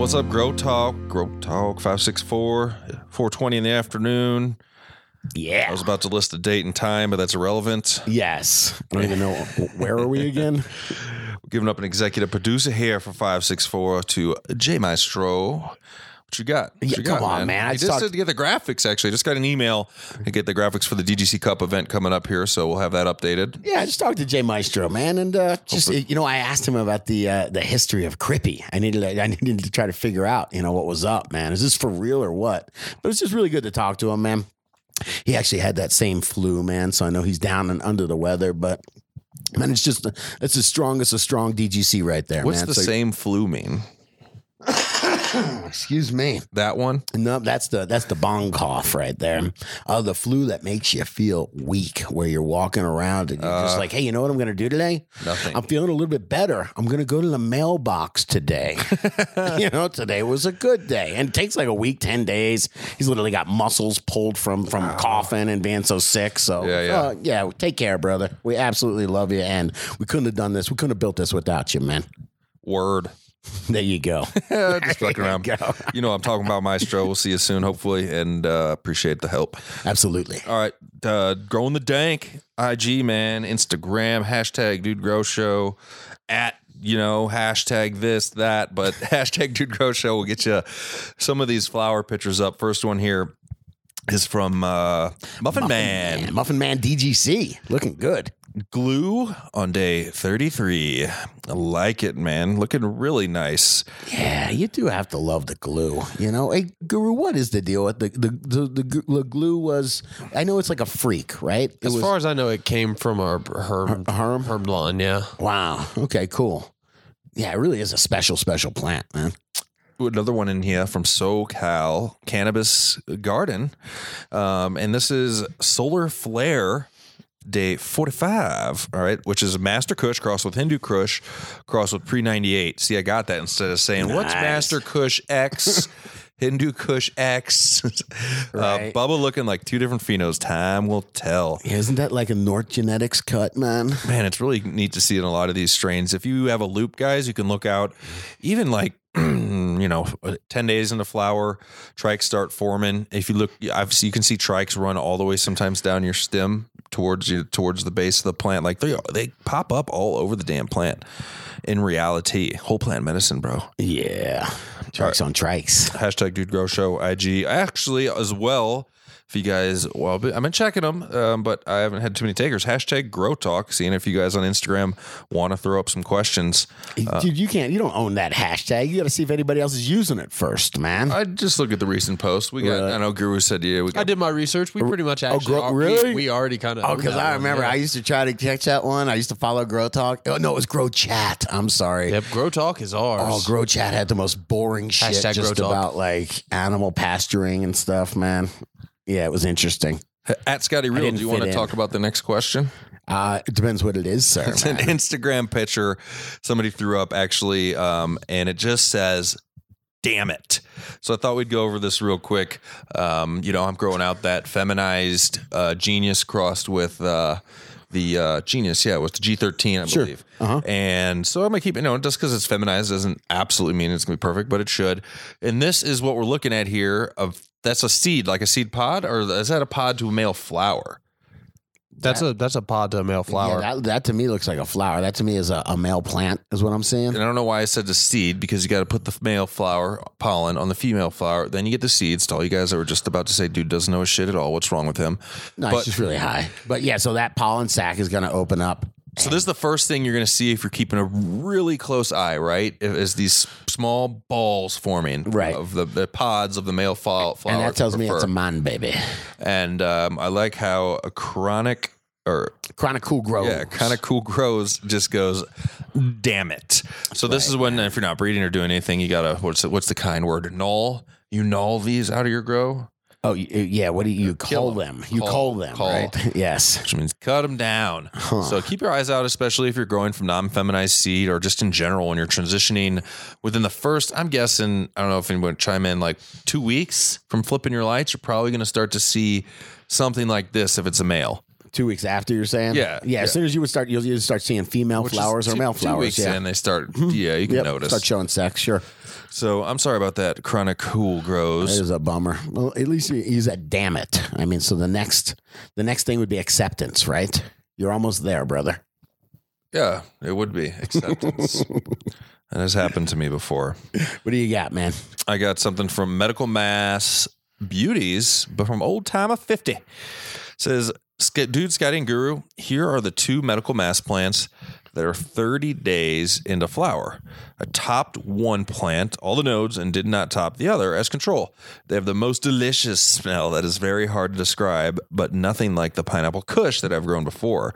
What's up, Grow Talk? Grow Talk 564, 420 in the afternoon. Yeah. I was about to list the date and time, but that's irrelevant. yes. I don't even know where are we again. We're giving up an executive producer here for 564 to J Maestro. What you got? What Yeah, you come got, on, man. I I just talked- did to get the graphics, actually. I just got an email to get the graphics for the DGC Cup event coming up here, so we'll have that updated. Yeah, I just talked to Jay Maestro, man, and uh, just you know, I asked him about the uh, the history of Crippy. I needed I needed to try to figure out, you know, what was up, man. Is this for real or what? But it's just really good to talk to him, man. He actually had that same flu, man. So I know he's down and under the weather, but man, it's just it's as strong as a strong DGC right there, What's man. the So- same flu mean? Excuse me. That one? No, that's the that's the bong cough right there. Uh, the flu that makes you feel weak, where you're walking around and you're just like, hey, you know what I'm going to do today? Nothing. I'm feeling a little bit better. I'm going to go to the mailbox today. you know, today was a good day, and it takes like a week, ten days. He's literally got muscles pulled from from coughing and being so sick. So Yeah, yeah. uh, yeah. Take care, brother. We absolutely love you, and we couldn't have done this. We couldn't have built this without you, man. Word. There you go. just fucking around. go. You know, I'm talking about Maestro. We'll see you soon, hopefully, and uh, appreciate the help. absolutely. All right, uh, growing the dank, IG man, Instagram, hashtag Dude Grow Show, at you know hashtag this that, but hashtag Dude Grow Show will get you some of these flower pictures up. First one here is from uh, Muffin, Man. Man, Muffin Man DGC looking good. Glue on day 33. I like it, man. Looking really nice. Yeah, you do have to love the glue. You know, hey, Guru, what is the deal with the the the, the, the glue? Was I know it's like a freak, right? It As was, far as I know, it came from our herb Herm? herb line. Yeah, wow. Okay, cool. Yeah, it really is a special, special plant, man. another one in here from SoCal Cannabis Garden. Um, and this is Solar Flare Day 45, all right, which is Master Kush crossed with Hindu Kush crossed with Pre 98. See, I got that instead of saying, what's Master Kush X? Hindu Kush X. Right. uh, Bubba looking like two different phenos. Time will tell. Isn't that like a North Genetics cut, man? Man, it's really neat to see in a lot of these strains. If you have a loop, guys, you can look out even like, you know, 10 days into flower, trikes start forming. If you look, obviously you can see trikes run all the way sometimes down your stem towards you, towards the base of the plant. Like they, they pop up all over the damn plant in reality. Whole plant medicine, bro. Yeah, trikes on trikes. Hashtag Dude Grow Show IG. Actually, as well, if you guys, well, I've been checking them, um, but I haven't had too many takers. Hashtag Grow Talk. Seeing if you guys on Instagram want to throw up some questions. Dude, you can't. You don't own that hashtag. You got to see if anybody else is using it first, man. I just look at the recent posts. We got. Right. I know Guru said yeah. We I did my research. We pretty much actually gro- are- we- really? we, already kind of Oh, because I remember I used to try to catch that one. I used to follow Grow Talk. Oh no, it was Grow Chat. I'm sorry. Yep, Grow Talk is ours. Oh, Grow Chat had the most boring shit Hashtag just Talk. about like animal pasturing and stuff, man. Yeah, it was interesting. At Scotty Real, do you want to in. talk about the next question? Uh, it depends what it is, sir. It's an. Instagram picture somebody threw up actually, um, and it just says damn it. So I thought we'd go over this real quick. Um, you know, I'm growing out that feminized uh, genius crossed with uh, the uh, genius, yeah, with the G13, I Sure. believe. Uh-huh. And so I'm gonna keep it. You know, just because it's feminized doesn't absolutely mean it's gonna be perfect, but it should. And this is what we're looking at here. Of that's a seed, like a seed pod, or is that a pod to a male flower? That's a that's a pod to a male flower. Yeah, that, that to me looks like a flower. That to me is a, a male plant, is what I'm saying. And I don't know why I said the seed because you got to put the male flower pollen on the female flower. Then you get the seeds. To all you guys that were just about to say, dude doesn't know his shit at all. What's wrong with him? No, But- it's just really high. But yeah, so that pollen sac is going to open up. So this is the first thing you're going to see if you're keeping a really close eye, right? Is these small balls forming Right. of the, the pods of the male flower. And that tells me it's a man baby. And um, I like how a chronic or Chronic cool grows. yeah, kind of cool grows just goes, damn it. So this is when if you're not breeding or doing anything, you gotta what's the, what's the kind word? Null. you null these out of your grow, Oh, uh, yeah. What do you, you Kill them? You Call. call them, Call. right? yes. which means cut them down. Huh. So keep your eyes out, especially if you're growing from non-feminized seed or just in general when you're transitioning within the first, I'm guessing, I don't know if anyone would chime in, like two weeks from flipping your lights, you're probably going to start to see something like this if it's a male. Two weeks after you're saying, Yeah, yeah. As soon as you would start, you'll, you'll start seeing female Which is flowers or two- male two flowers. weeks yeah, in, they start, mm-hmm. yeah, you can Yep, notice. Start showing sex. Sure, So I'm sorry about that. Chronic cool that grows. is a bummer. Well, at least you use that. Damn it! I mean, so the next, the next thing would be acceptance, right? You're almost there, brother. Yeah, it would be acceptance. that has happened to me before. What do you got, man? I got something from Medical Mass Beauties, but from Old Time of 50. It says, "Sk- Dude, Scotty and Guru, here are the two medical mass plants that are 30 days into flower. I topped one plant, all the nodes, and did not top the other as control. They have the most delicious smell that is very hard to describe, but nothing like the pineapple kush that I've grown before.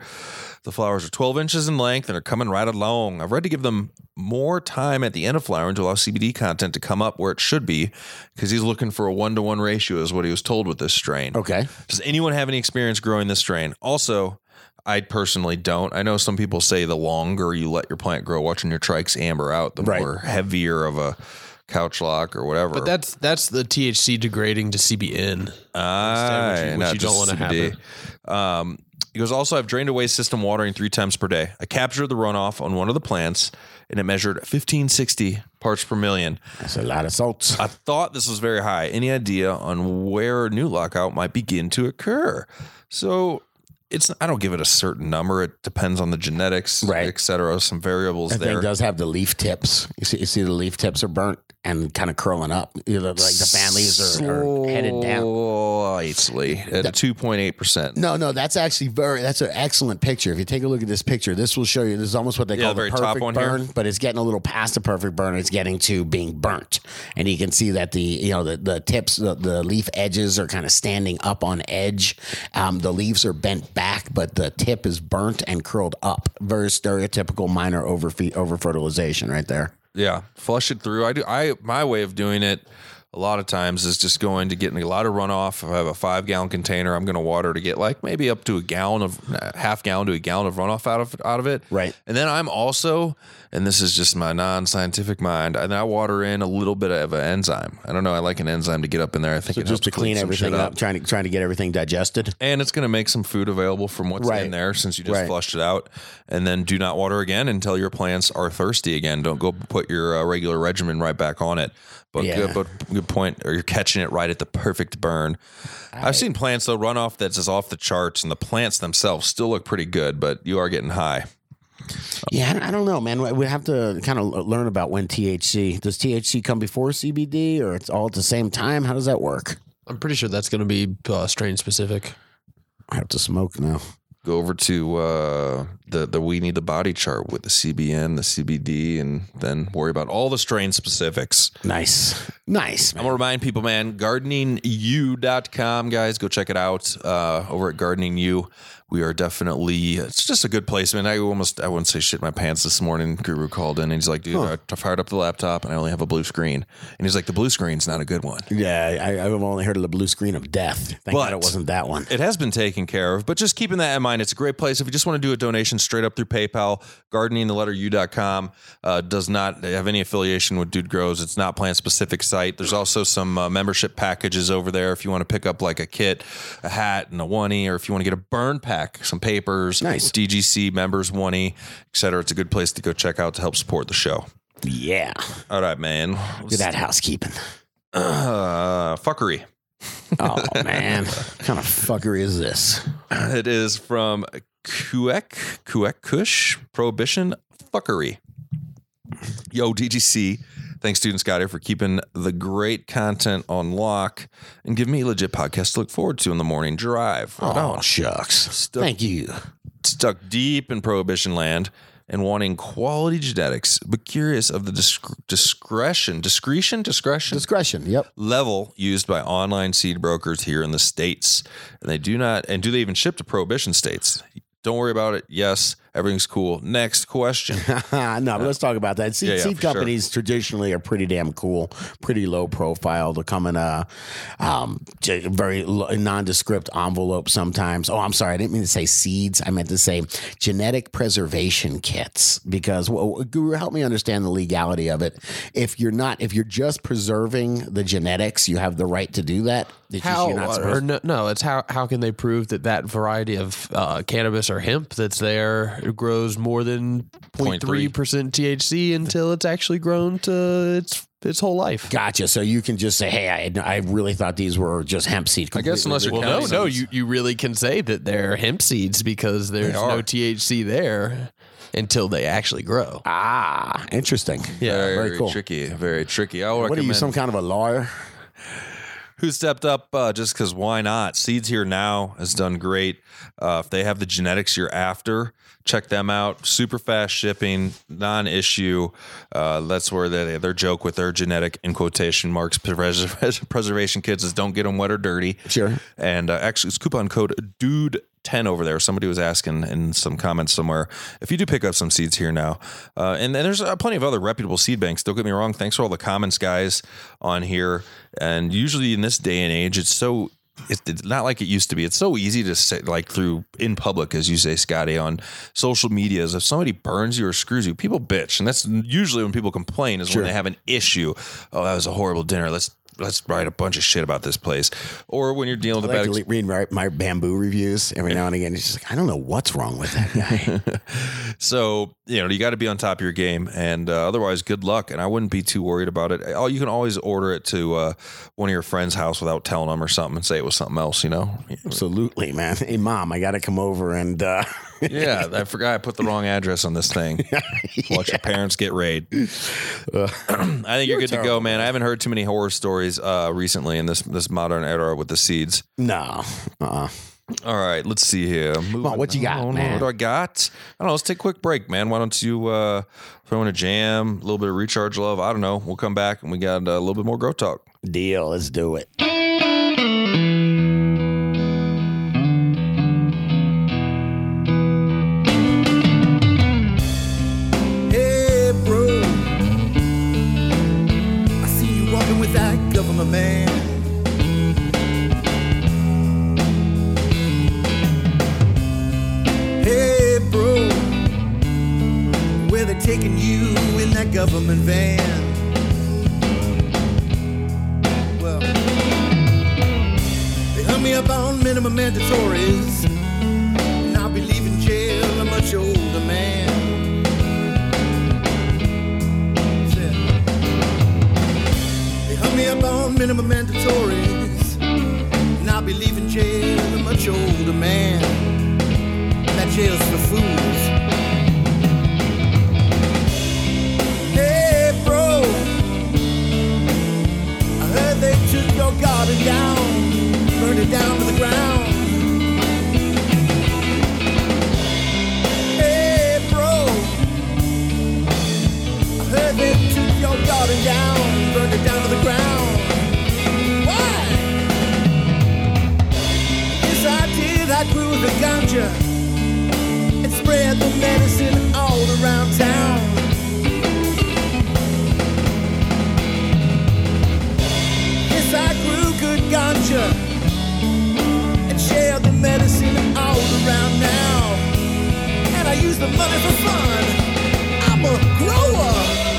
The flowers are 12 inches in length and are coming right along. I've read to give them more time at the end of flowering to allow CBD content to come up where it should be because he's looking for a one to one ratio, is what he was told with this strain. Okay. Does anyone have any experience growing this strain? Also, I personally don't. I know some people say the longer you let your plant grow, watching your trikes amber out, the Right. more heavier of a couch lock or whatever. But that's that's the THC degrading to CBN. Aye, which you- which you don't wanna CBD. Um, he goes, also, I've drained away system watering three times per day. I captured the runoff on one of the plants and it measured 1560 parts per million. That's a lot of salts. I thought this was very high. Any idea on where nute lockout might begin to occur? So it's I don't give it a certain number. It depends on the genetics, Right. et cetera. Some variables That there. does have the leaf tips. You see, you see the leaf tips are burnt and kind of curling up. You know, like the fan leaves are, are headed down. Slightly at a 2.8%. No, no, that's actually very. That's an excellent picture. If you take a look at this picture, this will show you. This is almost what they Yeah, call the the perfect one here. burn, but it's getting a little past the perfect burn. It's getting to being burnt, and you can see that the you know the the tips, the, the leaf edges are kind of standing up on edge. Um, the leaves are bent back, but the tip is burnt and curled up. Very stereotypical minor over over fertilization right there. Yeah, flush it through. I do. I my way of doing it a lot of times is just going to getting a lot of runoff. If I have a five gallon container, I'm going to water to get like maybe up to a gallon of uh, half gallon to a gallon of runoff out of out of it. Right. And then I'm also, and this is just my non scientific mind, and I water in a little bit of an enzyme. I don't know. I like an enzyme to get up in there. I think So it just to helps clean everything shit up, trying to trying to get everything digested. and it's going to make some food available from what's Right. in there since you just Right. flushed it out. And then do not water again until your plants are thirsty again. Don't go put your uh, regular regimen right back on it. But Yeah. good, but good point. Or you're catching it right at the perfect burn. I've seen plants though run off that's just off the charts, and the plants themselves still look pretty good, but you are getting high. Yeah, I I don't know, man. We have to kind of learn about when THC does THC come before CBD, or it's all at the same time. How does that work? I'm pretty sure that's going to be uh, strain specific. I have to smoke now. Go over to uh, the the we need the body chart with the CBN, the CBD, and then worry about all the strain specifics. Nice, nice. I'm gonna remind people, man, gardeningu.com, guys. Go check it out. Uh, over at Gardening U. We are definitely it's just a good place, man. I almost I wouldn't say shit my pants this morning. Guru called in and he's like, dude, I I fired up the laptop and I only have a blue screen. And he's like, the blue screen's not a good one. Yeah, I, I've only heard of the blue screen of death. Thank God But- it wasn't that one. It has been taken care of, but just keeping that in mind, it's a great place. If you just want to do a donation straight up through PayPal, gardening the letter u.com uh, does not have any affiliation with Dude Grows. It's not plant specific site. There's also some uh, membership packages over there if you want to pick up like a kit, a hat, and a oney, or if you want to get a burn pack, some papers, Nice. DGC members oney, et cetera. It's a good place to go check out to help support the show. Yeah, All right, man. look at that housekeeping. Uh, fuckery. Oh man, what kind of fuckery is this? It is from Kuek, Kuek Kush, Prohibition Fuckery. Yo, DGC. Thanks, Student Scotty, for keeping the great content on lock and give me a legit podcast to look forward to in the morning drive. Right Oh on. shucks. Stuck, Thank you. stuck deep in Prohibition land and wanting quality genetics, but curious of the disc- discretion, discretion, discretion, Discretion. Yep. level used by online seed brokers here in the states and they do not and do they even ship to prohibition states don't worry about it yes everything's cool. Next question. no, but let's talk about that. Seed, Yeah, yeah, seed for sure. companies traditionally are pretty damn cool, pretty low profile. They come in a um, very nondescript envelope sometimes. Oh, I'm sorry, I didn't mean to say seeds. I meant to say genetic preservation kits because well, Guru, help me understand the legality of it. If you're not, if you're just preserving the genetics, you have the right to do that. It's How you're not or no, no, it's how how can they prove that that variety of uh, cannabis or hemp that's there grows more than 0.3 percent THC until it's actually grown to its its whole life? Gotcha. So you can just say, "Hey, I, I really thought these were just hemp seed." I guess unless you're Well, no, counting no, you, you really can say that they're hemp seeds because there's no THC there until they actually grow. Ah, interesting. Yeah, very, very cool. tricky. Very tricky. I'll What are you, some kind of a lawyer? who stepped up uh, just because why not? Seeds Here Now has done great. Uh, if they have the genetics you're after, check them out. Super fast shipping, non issue. Uh, that's where they, their joke with their genetic, in quotation marks, pres- preservation kits is don't get them wet or dirty. Sure. And uh, actually, it's coupon code dude. 10 over there. Somebody was asking in some comments somewhere if you do pick up some seeds here now. Uh, and then there's uh, plenty of other reputable seed banks. Don't get me wrong. Thanks for all the comments, guys, on here. And usually in this day and age, it's so. It's it's not like it used to be. It's so easy to say, like through in public, as you say, Scotty, on social medias. If somebody burns you or screws you, people bitch, and that's usually when people complain is Sure. when they have an issue. Oh, that was a horrible dinner. Let's let's write a bunch of shit about this place. Or when you're dealing with I like to read my, my bamboo reviews every now and again. It's just like I don't know what's wrong with that guy. So you know you got to be on top of your game, and uh, otherwise, good luck. And I wouldn't be too worried about it. Oh, you can always order it to uh, one of your friends' house without telling them or something, and say it was something else. You know? Absolutely, man. Hey, mom, I got to come over and uh, Yeah, I forgot I put the wrong address on this thing. Watch your parents get raid. I think you're good to go, man. I haven't heard too many horror stories uh, recently in this this modern era with the seeds. no. Uh-uh. All right, let's see here. Moving on, what you got, on. man? What do I got? I don't know. Let's take a quick break, man. Why don't you uh, throw in a jam, a little bit of recharge love? I don't know. We'll come back and we got a little bit more grow talk. Deal. Let's do it. Minimum mandatories. And I'll be leaving jail a much older man. They hung me up on minimum mandatories. And I'll be leaving jail a much older man. That jail's for fools. Hey, bro. I heard they took your garden down, it down to the ground. Hey, bro. I heard they took your garden down, burned it down to the ground. Why? Yes, I did. I grew the ganja and spread the medicine all around town. Use the money for fun. I'm a grower.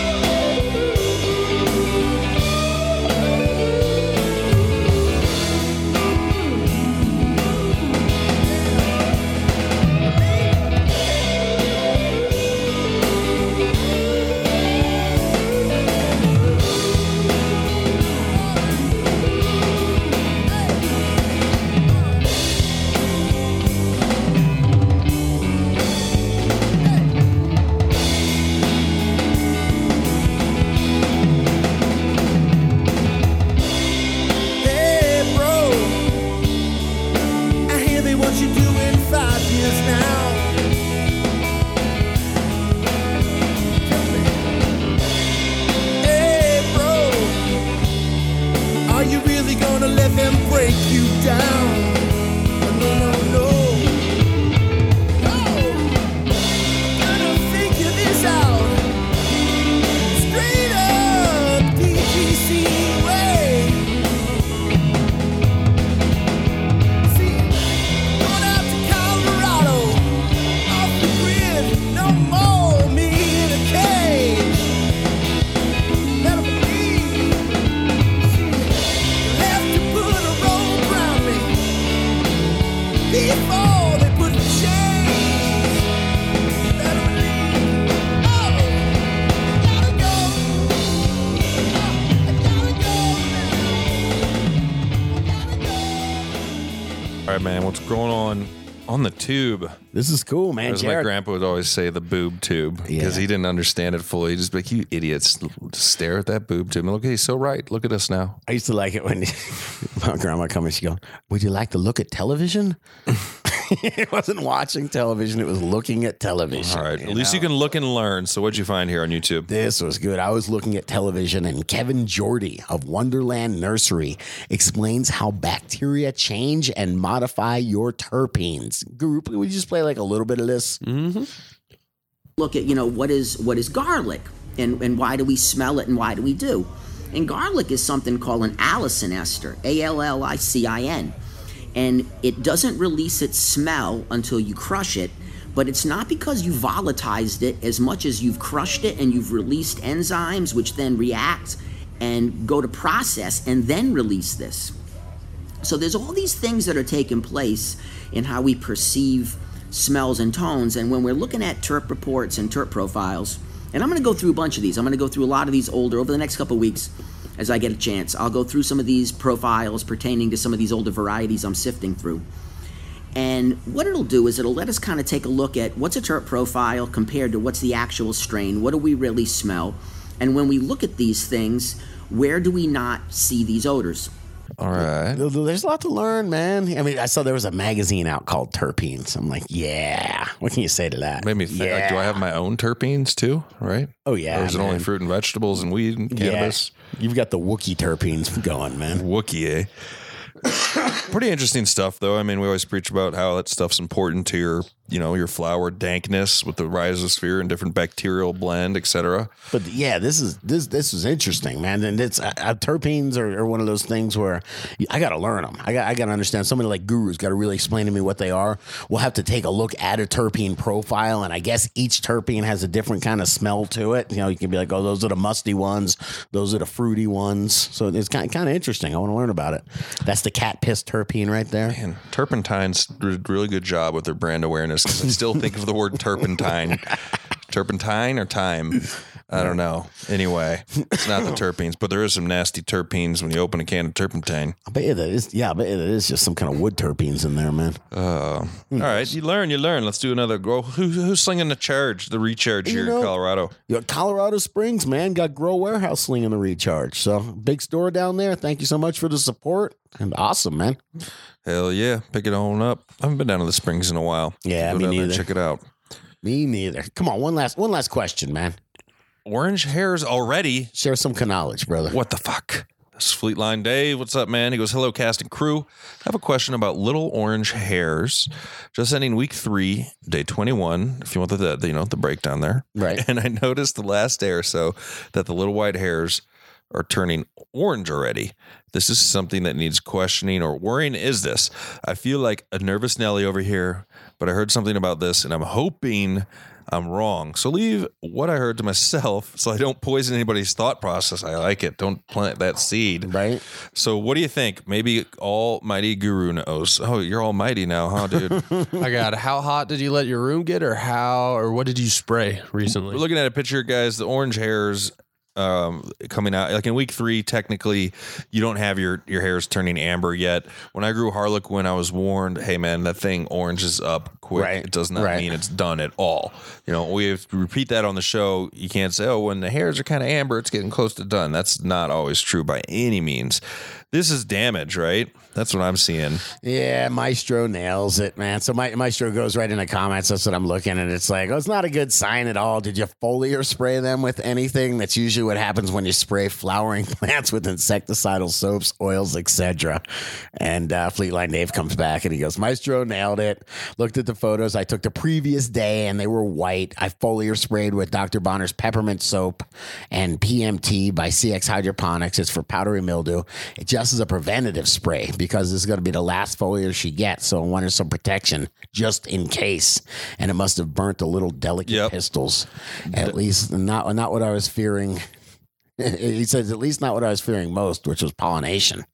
Tube? This is cool, man. As my Jared, grandpa would always say, the boob tube, because Yeah. he didn't understand it fully. He'd just be like, "You idiots! Just stare at that boob tube." And look, he's so right. Look at us now. I used to like it when my grandma come and she go, "Would you like to look at television?" it wasn't watching television; it was looking at television. All right. At least you can look and learn. So, what'd you find here on YouTube? This was good. I was looking at television, and Kevin Jodrey of Wonderland Nursery explains how bacteria change and modify your terpenes. Guru, would you just play like a little bit of this? Mm-hmm. look at you know what is what is garlic and and why do we smell it and why do we do and garlic is something called an allicin ester a-l-l-i-c-i-n and it doesn't release its smell until you crush it but it's not because you volatilized it as much as you've crushed it and you've released enzymes which then react and go to process and then release this so there's all these things that are taking place in how we perceive smells and tones. And when we're looking at terp reports and terp profiles, and I'm going to go through a bunch of these. I'm going to go through a lot of these older over the next couple weeks as I get a chance. I'll go through some of these profiles pertaining to some of these older varieties I'm sifting through. And what it'll do is it'll let us kind of take a look at what's a terp profile compared to what's the actual strain. What do we really smell? And when we look at these things, where do we not see these odors? All right. There's a lot to learn, man. I mean, I saw there was a magazine out called Terpenes. I'm like, yeah. What can you say to that? Made me think, like, do I have my own terpenes too? Right? Oh, yeah, Or is it only fruit and vegetables and weed and Yeah. cannabis? You've got the Wookie terpenes going, man. Wookie, eh? Pretty interesting stuff, though. I mean, we always preach about how that stuff's important to your, you know, your flower dankness with the rhizosphere and different bacterial blend, etc. But yeah, this is this this is interesting, man. And it's uh, uh, terpenes are, are one of those things where I got to learn them. I got I got to understand. Somebody like Guru's got to really explain to me what they are. We'll have to take a look at a terpene profile, and I guess each terpene has a different kind of smell to it. You know, you can be like, oh, those are the musty ones, those are the fruity ones. So it's kind kind of interesting. I want to learn about it. That's the cat piss terpene right there. And Turpentine's did a really good job with their brand awareness because I still think of the word turpentine. Turpentine or time? I don't know. Anyway, it's not the terpenes, but there is some nasty terpenes when you open a can of turpentine. I bet you that is. Yeah, I bet you that is just some kind of wood terpenes in there, man. Oh. Hmm. All right, you learn, you learn. Let's do another. grow. Who, who's slinging the charge, the recharge You here know- in Colorado? You got Colorado Springs, man, got Grow Warehouse slinging the recharge. So big store down there. Thank you so much for the support. And awesome, man. Hell yeah, pick it on up. I haven't been down to the Springs in a while. Yeah, Go me down there and neither. check it out. Me neither. Come on, one last one last question, man. Orange hairs already. Share some knowledge, brother. What the fuck? This is Fleetline Dave. What's up, man? He goes, Hello, cast and crew. I have a question about little orange hairs. Just ending week three, day 21. If you want the, the you know, the breakdown there. Right. And I noticed the last day or so that the little white hairs are turning orange already. This is something that needs questioning or worrying. Is this? I feel like a nervous Nelly over here, but I heard something about this and I'm hoping I'm wrong. So leave what I heard to myself so I don't poison anybody's thought process. I like it. Don't plant that seed. Right? So what do you think? Maybe Almighty Guru knows. Oh, you're almighty now, huh, dude? I got. How hot did you let your room get, or how, or what did you spray recently? We're looking at a picture, guys. The orange hairs um, coming out. Like in week three, technically, you don't have your your hairs turning amber yet. When I grew Harlequin, I was warned, "Hey, man, that thing oranges up quick. Right. It does not Right. mean it's done at all." You know, we have to repeat that on the show. You can't say, "Oh, when the hairs are kind of amber, it's getting close to done." That's not always true by any means. This is damage, right? That's what I'm seeing. Yeah, Maestro nails it, man. So my, Maestro goes right in the comments. That's what I'm looking at. It's like, oh, it's not a good sign at all. Did you foliar spray them with anything? That's usually what happens when you spray flowering plants with insecticidal soaps, oils, etc. And uh, Fleetline Dave comes back and he goes, Maestro nailed it. Looked at the photos I took the previous day and they were white. I foliar sprayed with Dr. Bronner's peppermint soap and PMT by CX Hydroponics. It's for powdery mildew. It just as a preventative spray because this is going to be the last foliar she gets. So I wanted some protection just in case. And it must have burnt the little delicate Yep. pistils. At least not not what I was fearing. he says at least not what I was fearing most, which was pollination.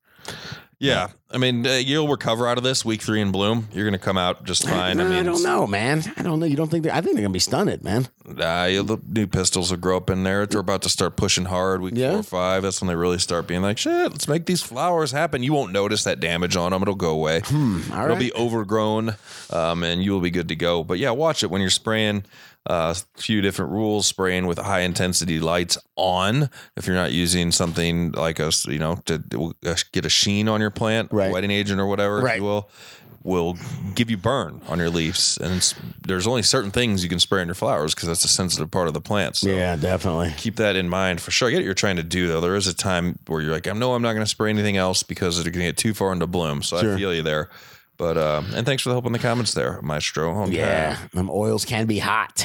Yeah, I mean, uh, you'll recover out of this week three in bloom. You're going to come out just fine. I, I, mean, don't know, man. I don't know. You don't think? They're, I think they're gonna be stunted, man. Yeah, the new pistils will grow up in there. They're about to start pushing hard week Yeah. four or five. That's when they really start being like, shit, let's make these flowers happen. You won't notice that damage on them. It'll go away. Hmm, It'll right. be overgrown um, and you will be good to go. But yeah, watch it when you're spraying. A few different rules: spraying with high intensity lights on. If you're not using something like a, you know, to get a sheen on your plant, Right. wetting agent or whatever, if Right. you will, will give you burn on your leaves. And it's, there's only certain things you can spray on your flowers because that's a sensitive part of the plant. So Yeah, definitely. keep that in mind for sure. I get what you're trying to do though. There is a time where you're like, I know I'm not going to spray anything else because it's going to get too far into bloom. So Sure. I feel you there. But um, and thanks for the help in the comments there, Maestro. Okay. Yeah, them oils can be hot.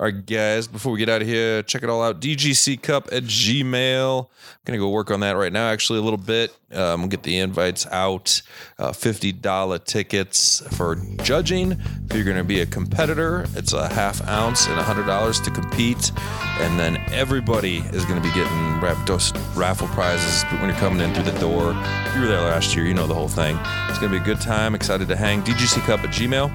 All right, guys, before we get out of here, check it all out. DGC Cup at Gmail. I'm going to go work on that right now, actually, a little bit. Um, we'll get the invites out. Uh, $50 tickets for judging. If you're going to be a competitor, it's a half ounce and $100 to compete. And then everybody is going to be getting raff- raffle prizes when you're coming in through the door. If you were there last year, you know the whole thing. It's going to be a good time. Excited to hang. DGC Cup at Gmail.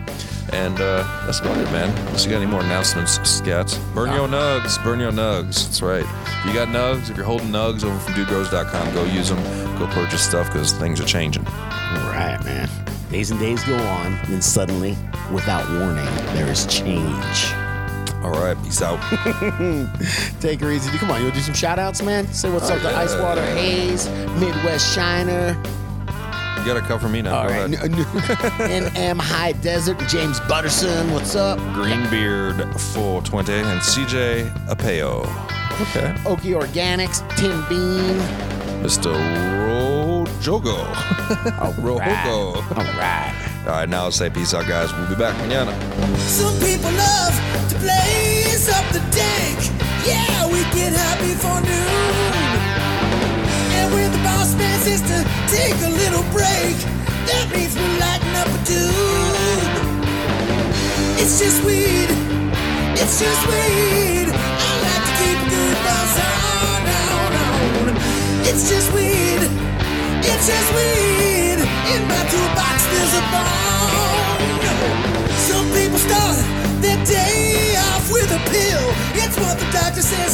And uh, that's about it, man. Unless you got any more announcements, Scat. Burn your nugs. Burn your nugs. That's right. If you got nugs, if you're holding nugs over from dudegrows.com, go use them. Go purchase stuff because things are changing. All right, man. Days and days go on, and then suddenly, without warning, there is change. All right. Peace out. Take her easy. Come on, you want to do some shout outs, man? Say what's Oh, up to yeah. Icewater Haze, Midwest Shiner, You got to cover for me now. all Go right. NM High Desert, James Butterson, what's up? Greenbeard 420 and CJ Apeo. Okay. Okie Organics, Tim Bean. Mr. Rojogo. All Rojogo. All right. All right. Now say peace out, guys. We'll be back manana. Some people love to blaze up the dank. Yeah, we get happy for noon. And when the boss man says to take a little break, that means we're lighting up a dude. It's just weed. It's just weed. I like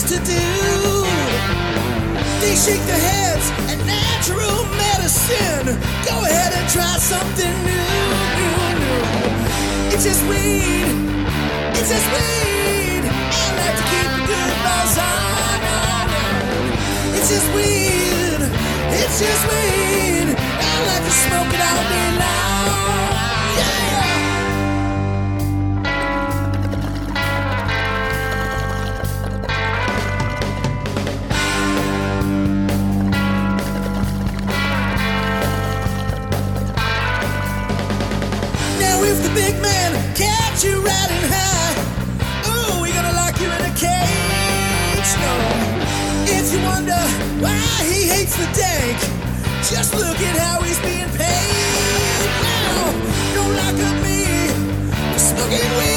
to do. They shake their heads at natural medicine. Go ahead and try something new, new, new. It's just weed. It's just weed. I like to keep a good buzz on, on, on. It's just weed. It's just weed. I like to smoke it all day long. Yeah. Why he hates the dank, just look at how he's being paid. Now, don't lock me smoking weed.